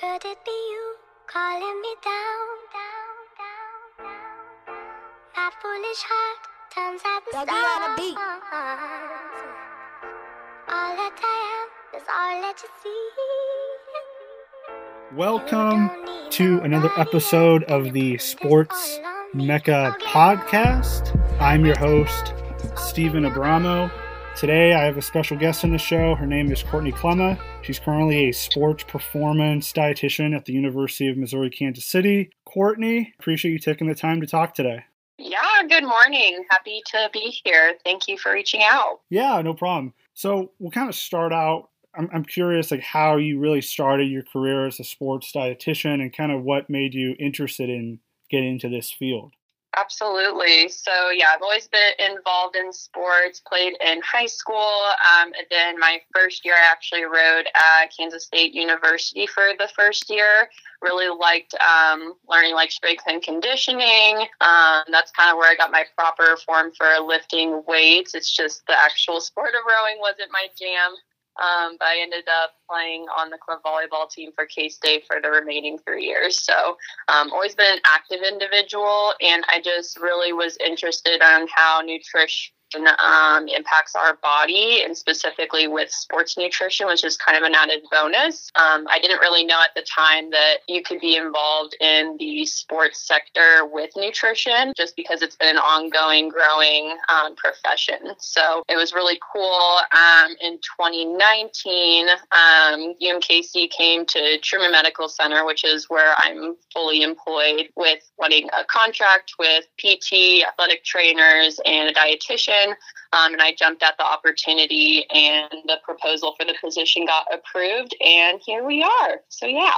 Could it be you calling me down, down, down, down? My foolish heart turns at the Dougie on the beat. stars. All that I am is all that you see. Welcome to another episode of the Sports Mecca podcast. I'm your host, Steven Abramo. Today I have a special guest on the show. Her name is Courtney Klema. She's currently a sports performance dietitian at the University of Missouri Kansas City. Courtney, appreciate you taking the time to talk today. Yeah, good morning. Happy to be here. Thank you for reaching out. Yeah, no problem. So we'll kind of start out. I'm, I'm curious, like how you really started your career as a sports dietitian, and kind of what made you interested in getting into this field. Absolutely. So, yeah, I've always been involved in sports, played in high school. Um, and then my first year, I actually rowed at Kansas State University for the first year. Really liked um, learning like strength and conditioning. Um, that's kind of where I got my proper form for lifting weights. It's just the actual sport of rowing wasn't my jam. Um, but I ended up playing on the club volleyball team for K State for the remaining three years. So, um, always been an active individual, and I just really was interested on how nutrition um, impacts our body, and specifically with sports nutrition, which is kind of an added bonus. Um, I didn't really know at the time that you could be involved in the sports sector with nutrition, just because it's been an ongoing, growing um, profession. So it was really cool. Um, in 2019, um, UMKC came to Truman Medical Center, which is where I'm fully employed, with wanting a contract with PT, athletic trainers, and a dietitian. Um, and I jumped at the opportunity, and the proposal for the position got approved, and here we are. So yeah,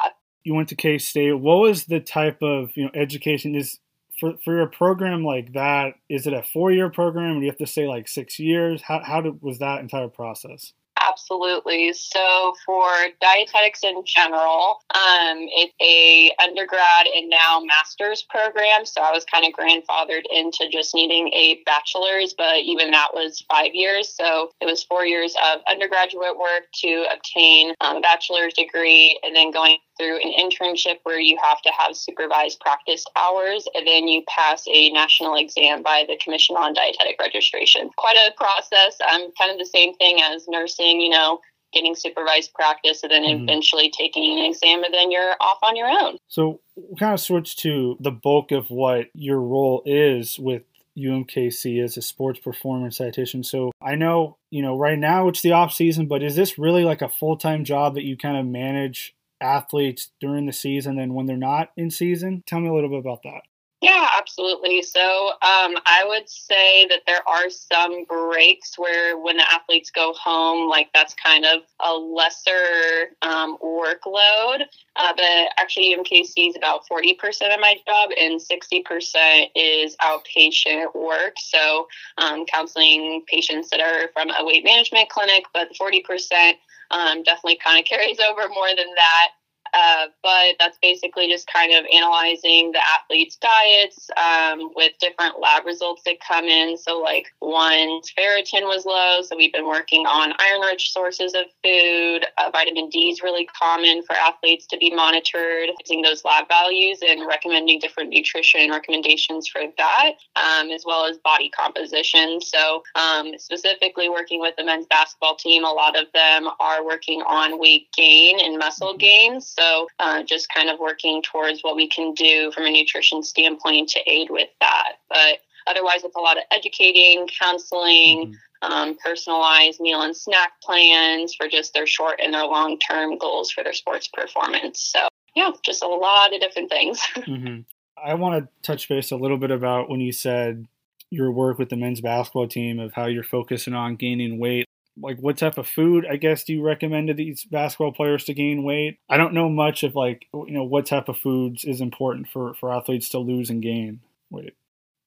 You went to K State. What was the type of you know education? Is for for a program like that? Is it a four year program? Do you have to stay like six years? How how did, was that entire process? Absolutely. So for dietetics in general, um, it's a undergrad and now master's program. So I was kind of grandfathered into just needing a bachelor's, but even that was five years. So it was four years of undergraduate work to obtain um, a bachelor's degree, and then going through an internship where you have to have supervised practice hours, and then you pass a national exam by the Commission on Dietetic Registration. Quite a process. Um, kind of the same thing as nursing, you know, getting supervised practice and then Mhm. eventually taking an exam, and then you're off on your own. So we'll kind of switch to the bulk of what your role is with UMKC as a sports performance dietitian. So I know, you know, right now it's the off season, but is this really like a full time job that you kind of manage athletes during the season and when they're not in season? Tell me a little bit about that. Yeah, absolutely. So um, I would say that there are some breaks where when the athletes go home, like that's kind of a lesser um, workload. Uh, but actually, UMKC is about 40% of my job, and 60% is outpatient work. So um, counseling patients that are from a weight management clinic, but 40% um, definitely kind of carries over more than that. Uh, but that's basically just kind of analyzing the athletes' diets um, with different lab results that come in. So, like one, ferritin was low, so we've been working on iron-rich sources of food. Uh, vitamin D is really common for athletes to be monitored, using those lab values and recommending different nutrition recommendations for that, um, as well as body composition. So, um, specifically working with the men's basketball team, a lot of them are working on weight gain and muscle gain. So, uh, just kind of working towards what we can do from a nutrition standpoint to aid with that. But otherwise, it's a lot of educating, counseling, um, personalized meal and snack plans for just their short and their long term goals for their sports performance. So, yeah, just a lot of different things. hmm I want to touch base a little bit about when you said your work with the men's basketball team of how you're focusing on gaining weight. Like, what type of food, I guess, do you recommend to these basketball players to gain weight? I don't know much of like, you know, what type of foods is important for for athletes to lose and gain weight.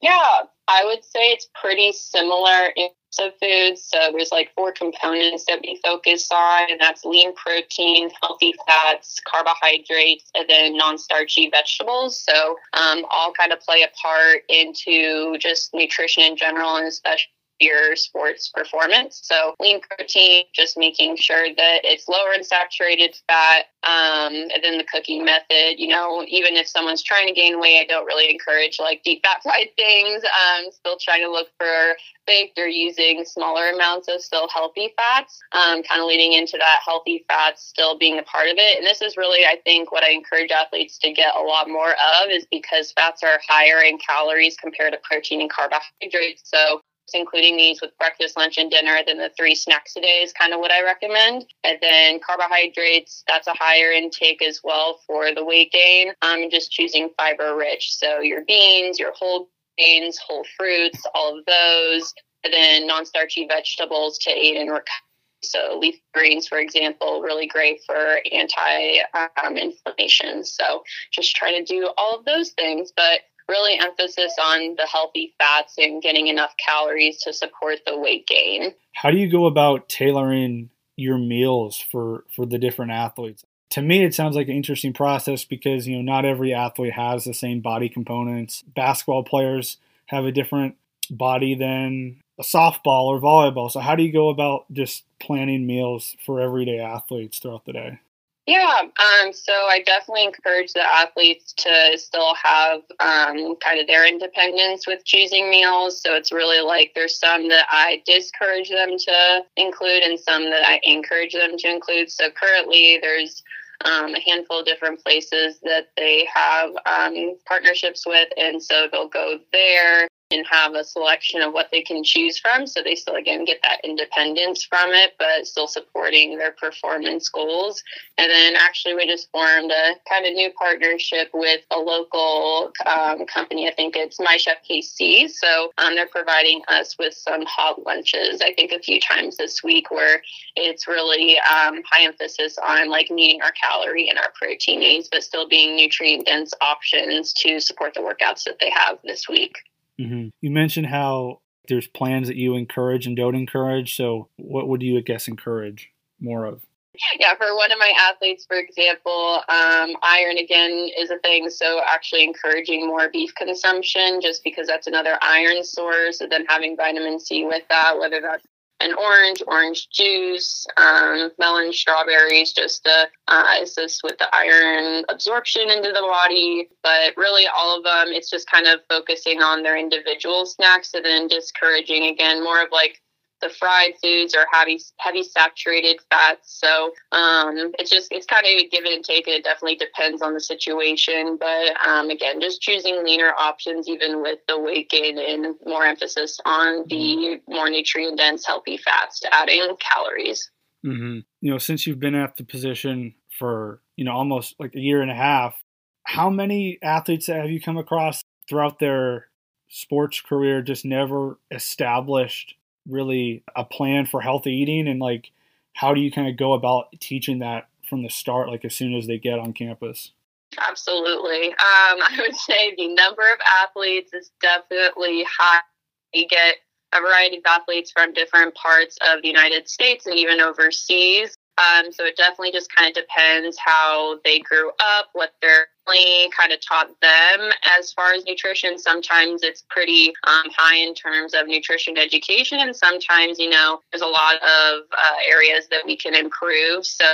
Yeah, I would say it's pretty similar in of foods. So there's like four components that we focus on, and that's lean protein, healthy fats, carbohydrates, and then non-starchy vegetables. So um, all kind of play a part into just nutrition in general, and especially your sports performance. So lean protein, just making sure that it's lower in saturated fat. Um, and then the cooking method, you know, even if someone's trying to gain weight, I don't really encourage like deep fat fried things. Um, still trying to look for baked or using smaller amounts of still healthy fats, um, kind of leading into that healthy fats still being a part of it. And this is really, I think, what I encourage athletes to get a lot more of is because fats are higher in calories compared to protein and carbohydrates. So including these with breakfast, lunch, and dinner, then the three snacks a day is kind of what I recommend. And then carbohydrates, that's a higher intake as well for the weight gain. I'm um, just choosing fiber rich. So your beans, your whole grains, whole fruits, all of those. And then non starchy vegetables to aid in recovery. So leaf greens, for example, really great for anti-inflammation. Um, so just trying to do all of those things, but really emphasis on the healthy fats and getting enough calories to support the weight gain. How do you go about tailoring your meals for for the different athletes? To me, it sounds like an interesting process because you know not every athlete has the same body components. Basketball players have a different body than a softball or volleyball. So how do you go about just planning meals for everyday athletes throughout the day? Yeah, um, so I definitely encourage the athletes to still have um, kind of their independence with choosing meals. So it's really like there's some that I discourage them to include and some that I encourage them to include. So currently there's um, a handful of different places that they have um, partnerships with, and so they'll go there and have a selection of what they can choose from. So they still, again, get that independence from it, but still supporting their performance goals. And then actually, we just formed a kind of new partnership with a local um, company. I think it's My Chef KC. So um, they're providing us with some hot lunches, I think, a few times this week where it's really um, high emphasis on like meeting our calorie and our protein needs, but still being nutrient dense options to support the workouts that they have this week. Mm-hmm. You mentioned how there's plans that you encourage and don't encourage. So, what would you, I guess, encourage more of? Yeah, for one of my athletes, for example, um, iron again is a thing. So, actually encouraging more beef consumption just because that's another iron source. And then having vitamin C with that, whether that's an orange, orange juice, um, melon, strawberries, just to uh, assist with the iron absorption into the body. But really, all of them, it's just kind of focusing on their individual snacks and then discouraging, again, more of like the fried foods are heavy heavy saturated fats. So um, it's just it's kind of a give and take, and it definitely depends on the situation. But um, again, just choosing leaner options, even with the weight gain, and more emphasis on the more nutrient dense, healthy fats to adding calories. Mm-hmm. You know, since you've been at the position for you know almost like a year and a half, how many athletes have you come across throughout their sports career just never established really a plan for healthy eating? And like how do you kind of go about teaching that from the start like as soon as they get on campus? Absolutely. Um, i would say the number of athletes is definitely high. You get a variety of athletes from different parts of the united states and even overseas um, so it definitely just kind of depends how they grew up, what their family kind of taught them as far as nutrition. Sometimes it's pretty um, high in terms of nutrition education, and sometimes, you know, there's a lot of uh, areas that we can improve. So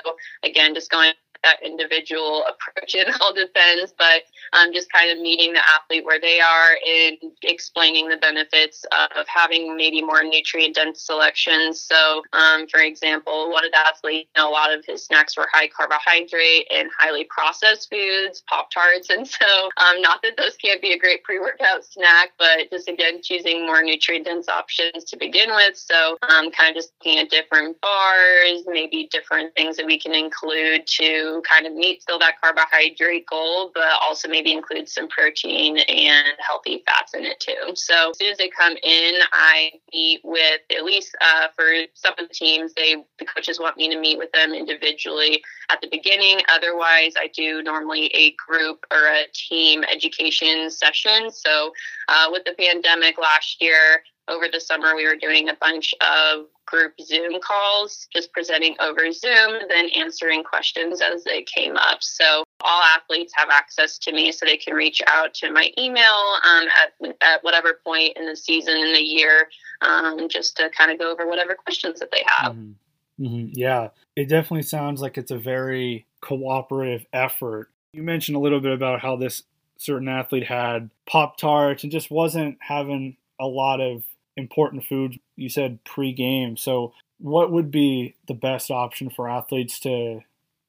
again, just going that individual approach. It all depends, but um, just kind of meeting the athlete where they are and explaining the benefits of having maybe more nutrient dense selections. So, um, for example, one of the athletes, a lot of his snacks were high carbohydrate and highly processed foods, Pop Tarts. And so, um, not that those can't be a great pre workout snack, but just again, choosing more nutrient dense options to begin with. So, um, kind of just looking at different bars, maybe different things that we can include to kind of meet still that carbohydrate goal, but also maybe include some protein and healthy fats in it too. So as soon as they come in, I meet with at least uh, for some of the teams, they the coaches want me to meet with them individually at the beginning. Otherwise, I do normally a group or a team education session. So uh, with the pandemic last year, over the summer we were doing a bunch of group Zoom calls, just presenting over Zoom, then answering questions as they came up. So all athletes have access to me so they can reach out to my email um, at, at whatever point in the season in the year um, just to kind of go over whatever questions that they have. Mm-hmm. Mm-hmm. Yeah, it definitely sounds like it's a very cooperative effort. You mentioned a little bit about how this certain athlete had Pop Tarts and just wasn't having a lot of important food. You said pre-game, so what would be the best option for athletes to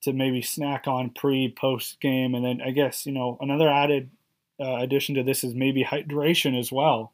to maybe snack on pre post game, and then I guess you know another added uh, addition to this is maybe hydration as well.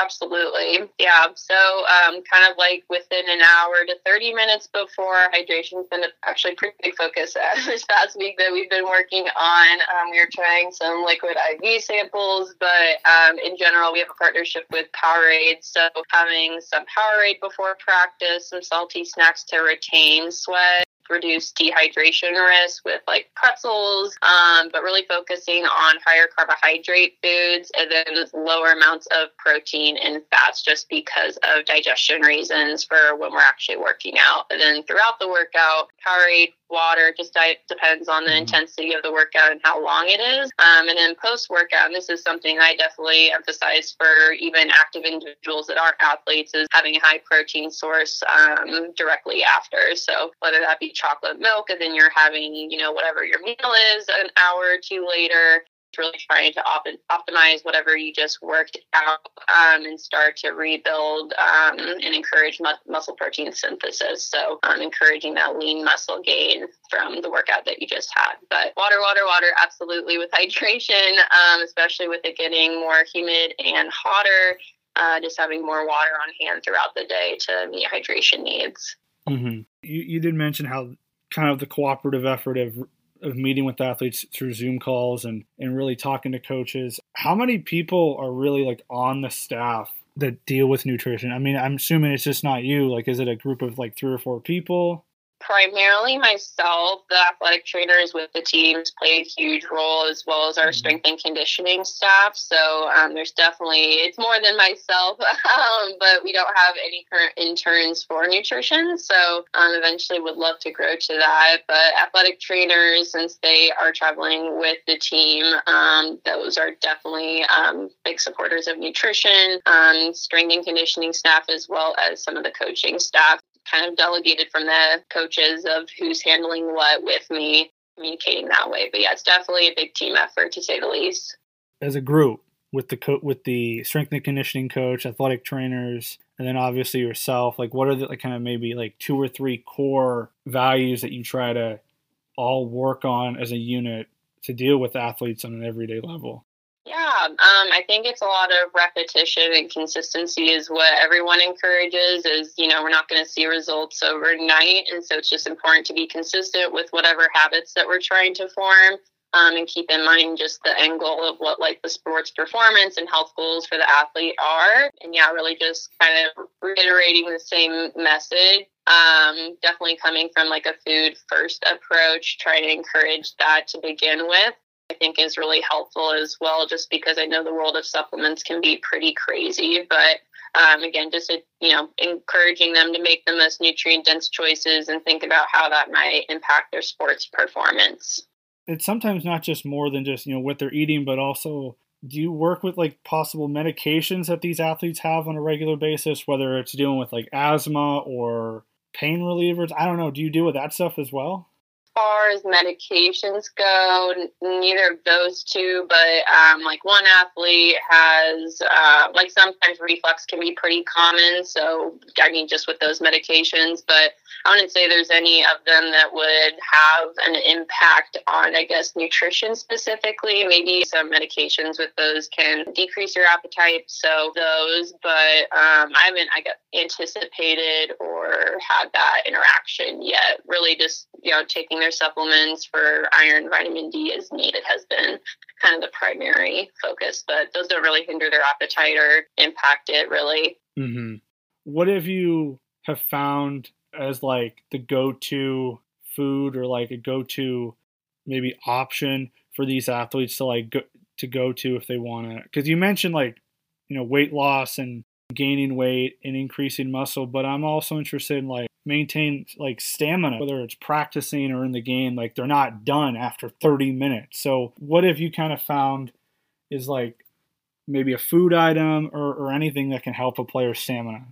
Absolutely. Yeah. So, um, kind of like within an hour to 30 minutes before, hydration's been actually pretty big focus this past week that we've been working on. Um, we are trying some liquid IV samples, but um, in general, we have a partnership with Powerade. So, having some Powerade before practice, some salty snacks to retain sweat reduce dehydration risk with like pretzels, um, but really focusing on higher carbohydrate foods and then lower amounts of protein and fats just because of digestion reasons for when we're actually working out. And then throughout the workout, Powerade water. Just depends on the mm-hmm. intensity of the workout and how long it is. Um, and then post workout, and this is something I definitely emphasize for even active individuals that aren't athletes, is having a high protein source um, directly after. So whether that be chocolate milk, and then you're having, you know, whatever your meal is an hour or two later, really trying to op- optimize whatever you just worked out um, and start to rebuild um, and encourage mu- muscle protein synthesis. So, um, encouraging that lean muscle gain from the workout that you just had. But water, water, water, absolutely with hydration, um, especially with it getting more humid and hotter. Uh, just having more water on hand throughout the day to meet hydration needs. Mm-hmm. You, you did mention how kind of the cooperative effort of of meeting with athletes through Zoom calls and, and really talking to coaches. How many people are really like on the staff that deal with nutrition? I mean, I'm assuming it's just not you. Like, is it a group of like three or four people? Primarily myself, the athletic trainers with the teams play a huge role, as well as our mm-hmm. strength and conditioning staff. So um, there's definitely it's more than myself, um, but we don't have any current interns for nutrition. So um, eventually would love to grow to that. But athletic trainers, since they are traveling with the team, um, those are definitely um, big supporters of nutrition, um, strength and conditioning staff, as well as some of the coaching staff kind of delegated from the coaches of who's handling what with me, communicating that way. But yeah, it's definitely a big team effort to say the least. As a group, with the co- with the strength and conditioning coach, athletic trainers, and then obviously yourself, like what are the like, kind of maybe like two or three core values that you try to all work on as a unit to deal with athletes on an everyday level? Yeah, um, I think it's a lot of repetition and consistency is what everyone encourages. Is you know we're not going to see results overnight, and so it's just important to be consistent with whatever habits that we're trying to form, um, and keep in mind just the end goal of what like the sports performance and health goals for the athlete are. And yeah, really just kind of reiterating the same message. Um, definitely coming from like a food first approach, trying to encourage that to begin with I think is really helpful as well, just because I know the world of supplements can be pretty crazy. But um, again, just you know, encouraging them to make the most nutrient dense choices and think about how that might impact their sports performance. It's sometimes not just more than just you know what they're eating, but also do you work with like possible medications that these athletes have on a regular basis, whether it's dealing with like asthma or pain relievers? I don't know. Do you deal with that stuff as well? Far as medications go, neither of those two, but um, like one athlete has, uh, like sometimes reflux can be pretty common. So, I mean, just with those medications, but I wouldn't say there's any of them that would have an impact on, I guess, nutrition specifically. Maybe some medications with those can decrease your appetite. So, those, but um, I haven't, I got anticipated or had that interaction yet. Really just, you know, taking their supplements for iron, vitamin D as needed has been kind of the primary focus, but those don't really hinder their appetite or impact it really. Mm-hmm. What have you have found as like the go-to food or like a go-to maybe option for these athletes to like go, to go to if they want to? Because you mentioned like you know weight loss and gaining weight and increasing muscle, but I'm also interested in like maintain like stamina, whether it's practicing or in the game. Like they're not done after 30 minutes. So what have you kind of found is like maybe a food item or, or anything that can help a player's stamina?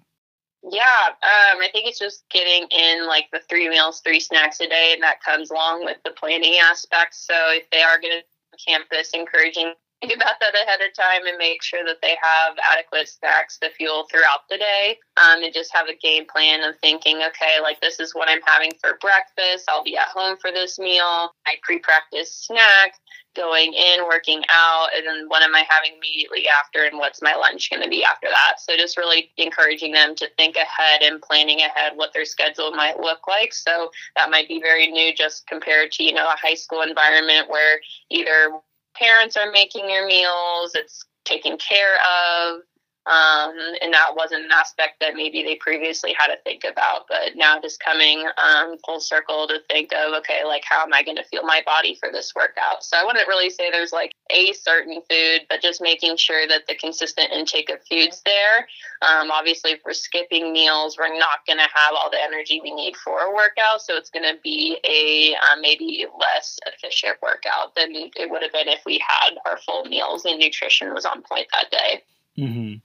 Yeah, um, I think it's just getting in like the three meals, three snacks a day, and that comes along with the planning aspect. So if they are going to campus, encouraging think about that ahead of time and make sure that they have adequate snacks to fuel throughout the day um, and just have a game plan of thinking okay like this is what i'm having for breakfast. I'll be at home for this meal. My pre-practice snack going in working out and then what am i having immediately after and what's my lunch going to be after that? So just really encouraging them to think ahead and planning ahead what their schedule might look like. So that might be very new just compared to you know a high school environment where either parents are making your meals, it's taken care of. Um, and that wasn't an aspect that maybe they previously had to think about, but now just coming um, full circle to think of, okay, like how am I going to feel my body for this workout? So I wouldn't really say there's like a certain food, but just making sure that the consistent intake of foods there. Um, obviously, if we're skipping meals, we're not going to have all the energy we need for a workout, so it's going to be a um, maybe less efficient workout than it would have been if we had our full meals and nutrition was on point that day. Mm-hmm.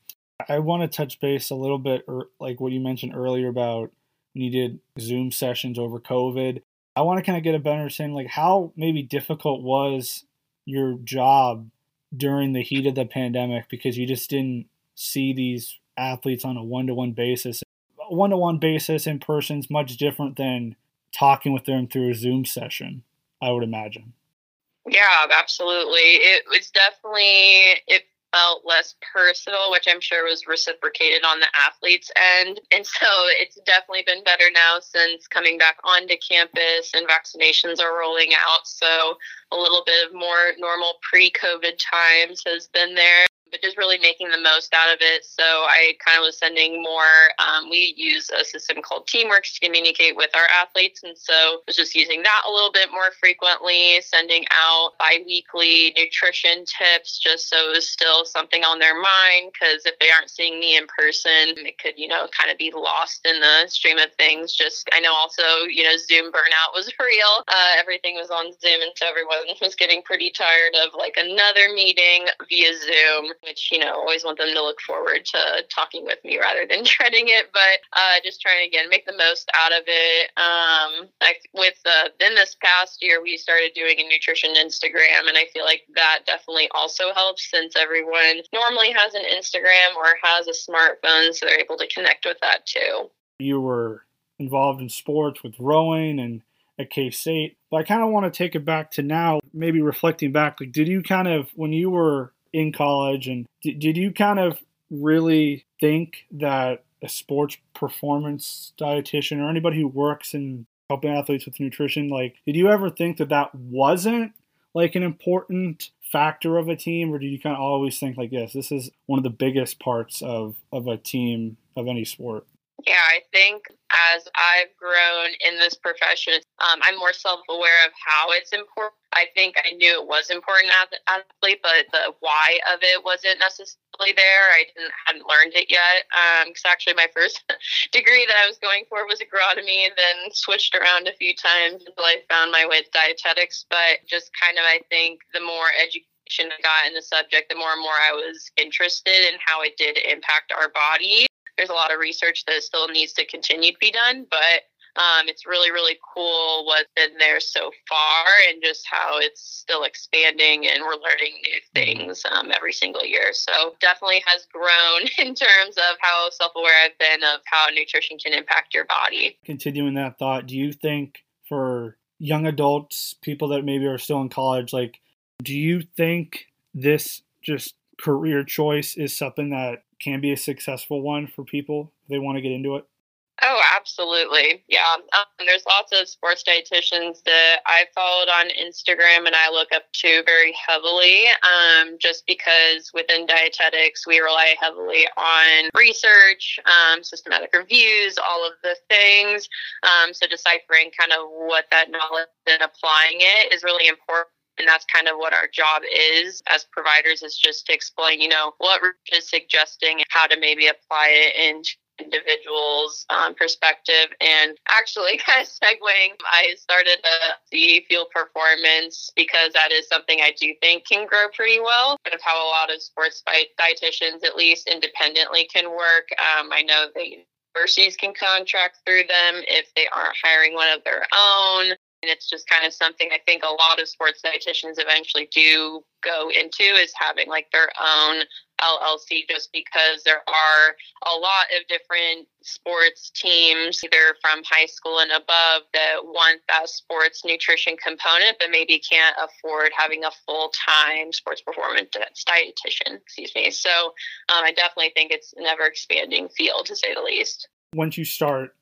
I want to touch base a little bit, or like what you mentioned earlier about when you did Zoom sessions over COVID. I want to kind of get a better understanding, like how maybe difficult was your job during the heat of the pandemic because you just didn't see these athletes on a one-to-one basis. A one-to-one basis in person is much different than talking with them through a Zoom session. I would imagine. Yeah, absolutely. It was definitely it felt less personal, which I'm sure was reciprocated on the athletes' end. And so it's definitely been better now since coming back onto campus and vaccinations are rolling out. So a little bit of more normal pre COVID times has been there but just really making the most out of it. So I kind of was sending more. Um, we use a system called Teamworks to communicate with our athletes, and so I was just using that a little bit more frequently, sending out biweekly nutrition tips, just so it was still something on their mind. Because if they aren't seeing me in person, it could you know kind of be lost in the stream of things. Just I know also you know Zoom burnout was real. Uh, everything was on Zoom, and so everyone was getting pretty tired of like another meeting via Zoom which you know always want them to look forward to talking with me rather than dreading it but uh, just trying again make the most out of it um, I, with uh, then this past year we started doing a nutrition instagram and i feel like that definitely also helps since everyone normally has an instagram or has a smartphone so they're able to connect with that too you were involved in sports with rowing and at K State. But I kind of want to take it back to now, maybe reflecting back. Like, did you kind of, when you were in college. And did, did you kind of really think that a sports performance dietitian or anybody who works in helping athletes with nutrition, like, did you ever think that that wasn't like an important factor of a team, or did you kind of always think like, yes, this is one of the biggest parts of of a team of any sport? Yeah, I think as I've grown in this profession, um, I'm more self aware of how it's important. I think I knew it was important as an athlete, but the why of it wasn't necessarily there. I didn't hadn't learned it yet. Because um, actually, my first degree that I was going for was agronomy, then switched around a few times until I found my way to dietetics. But just kind of, I think the more education I got in the subject, the more and more I was interested in how it did impact our body there's a lot of research that still needs to continue to be done, but um, it's really, really cool what's been there so far and just how it's still expanding and we're learning new mm-hmm. things um, every single year. So definitely has grown in terms of how self-aware I've been of how nutrition can impact your body. Continuing that thought, do you think for young adults, people that maybe are still in college, like, do you think this just career choice is something that can be a successful one for people if they want to get into it? Oh, absolutely. Yeah. Um, there's lots of sports dietitians that I followed on Instagram and I look up to very heavily um, just because within dietetics, we rely heavily on research, um, systematic reviews, all of the things. Um, so deciphering kind of what that knowledge and applying it is really important and that's kind of what our job is as providers is just to explain you know what is suggesting how to maybe apply it in individuals um, perspective. And actually kind of segueing i started the Fuel Performance because that is something i do think can grow pretty well. Kind of how a lot of sports dietitians at least independently can work. Um, i know that universities can contract through them if they aren't hiring one of their own and it's just kind of something I think a lot of sports dietitians eventually do go into is having like their own LLC just because there are a lot of different sports teams, either from high school and above, that want that sports nutrition component, but maybe can't afford having a full time sports performance dietitian. Excuse me. So um, I definitely think it's an ever expanding field to say the least. Once you start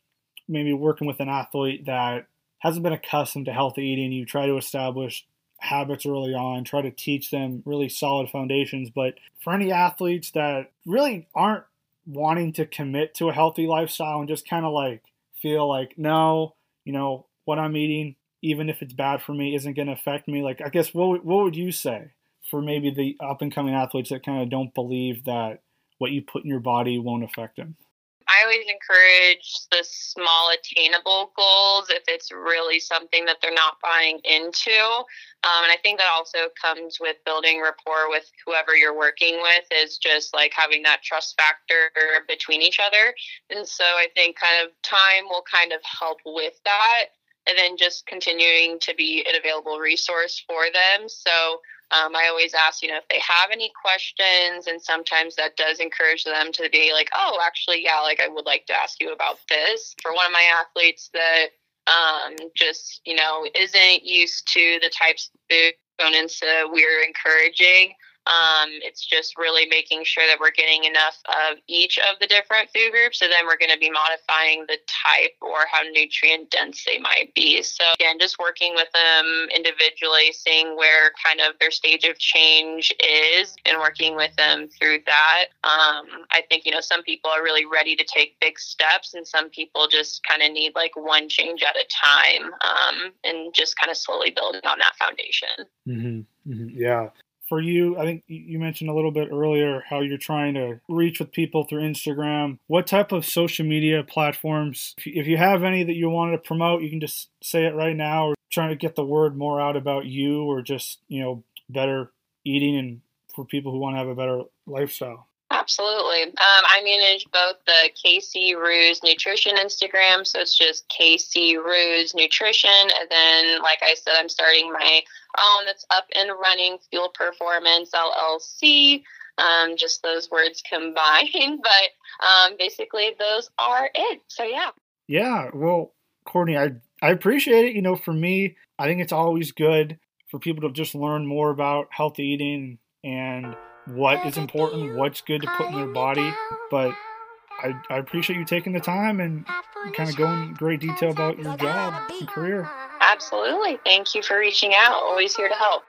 maybe working with an athlete that hasn't been accustomed to healthy eating, you try to establish habits early on, try to teach them really solid foundations. But for any athletes that really aren't wanting to commit to a healthy lifestyle and just kind of like feel like, no, you know, what I'm eating, even if it's bad for me, isn't going to affect me. Like, I guess what, what would you say for maybe the up and coming athletes that kind of don't believe that what you put in your body won't affect them? I always encourage the small attainable goals if it's really something that they're not buying into. Um, and I think that also comes with building rapport with whoever you're working with, is just like having that trust factor between each other. And so I think kind of time will kind of help with that. And then just continuing to be an available resource for them. So um, I always ask, you know, if they have any questions, and sometimes that does encourage them to be like, oh, actually, yeah, like I would like to ask you about this. For one of my athletes that um, just, you know, isn't used to the types of food that we're encouraging, um, it's just really making sure that we're getting enough of each of the different food groups. So then we're going to be modifying the type or how nutrient dense they might be. So again, just working with them individually, seeing where kind of their stage of change is and working with them through that. Um, I think, you know, some people are really ready to take big steps and some people just kind of need like one change at a time um, and just kind of slowly building on that foundation. Mm-hmm. Mm-hmm. Yeah for you, I think you mentioned a little bit earlier how you're trying to reach with people through Instagram. What type of social media platforms, if you have any that you wanted to promote, you can just say it right now or trying to get the word more out about you or just, you know, better eating and for people who want to have a better lifestyle. Absolutely. Um, I manage both the KC Roos Nutrition Instagram, so it's just KC Roos Nutrition, and then, like I said, I'm starting my own that's up and running, Fuel Performance LLC. Um, just those words combined, but um, basically those are it. So yeah. Yeah. Well, Courtney, I I appreciate it. You know, for me, I think it's always good for people to just learn more about healthy eating and what is important, what's good to put in their body. But I, I appreciate you taking the time and kind of going in great detail about your job and career. Absolutely. Thank you for reaching out. Always here to help.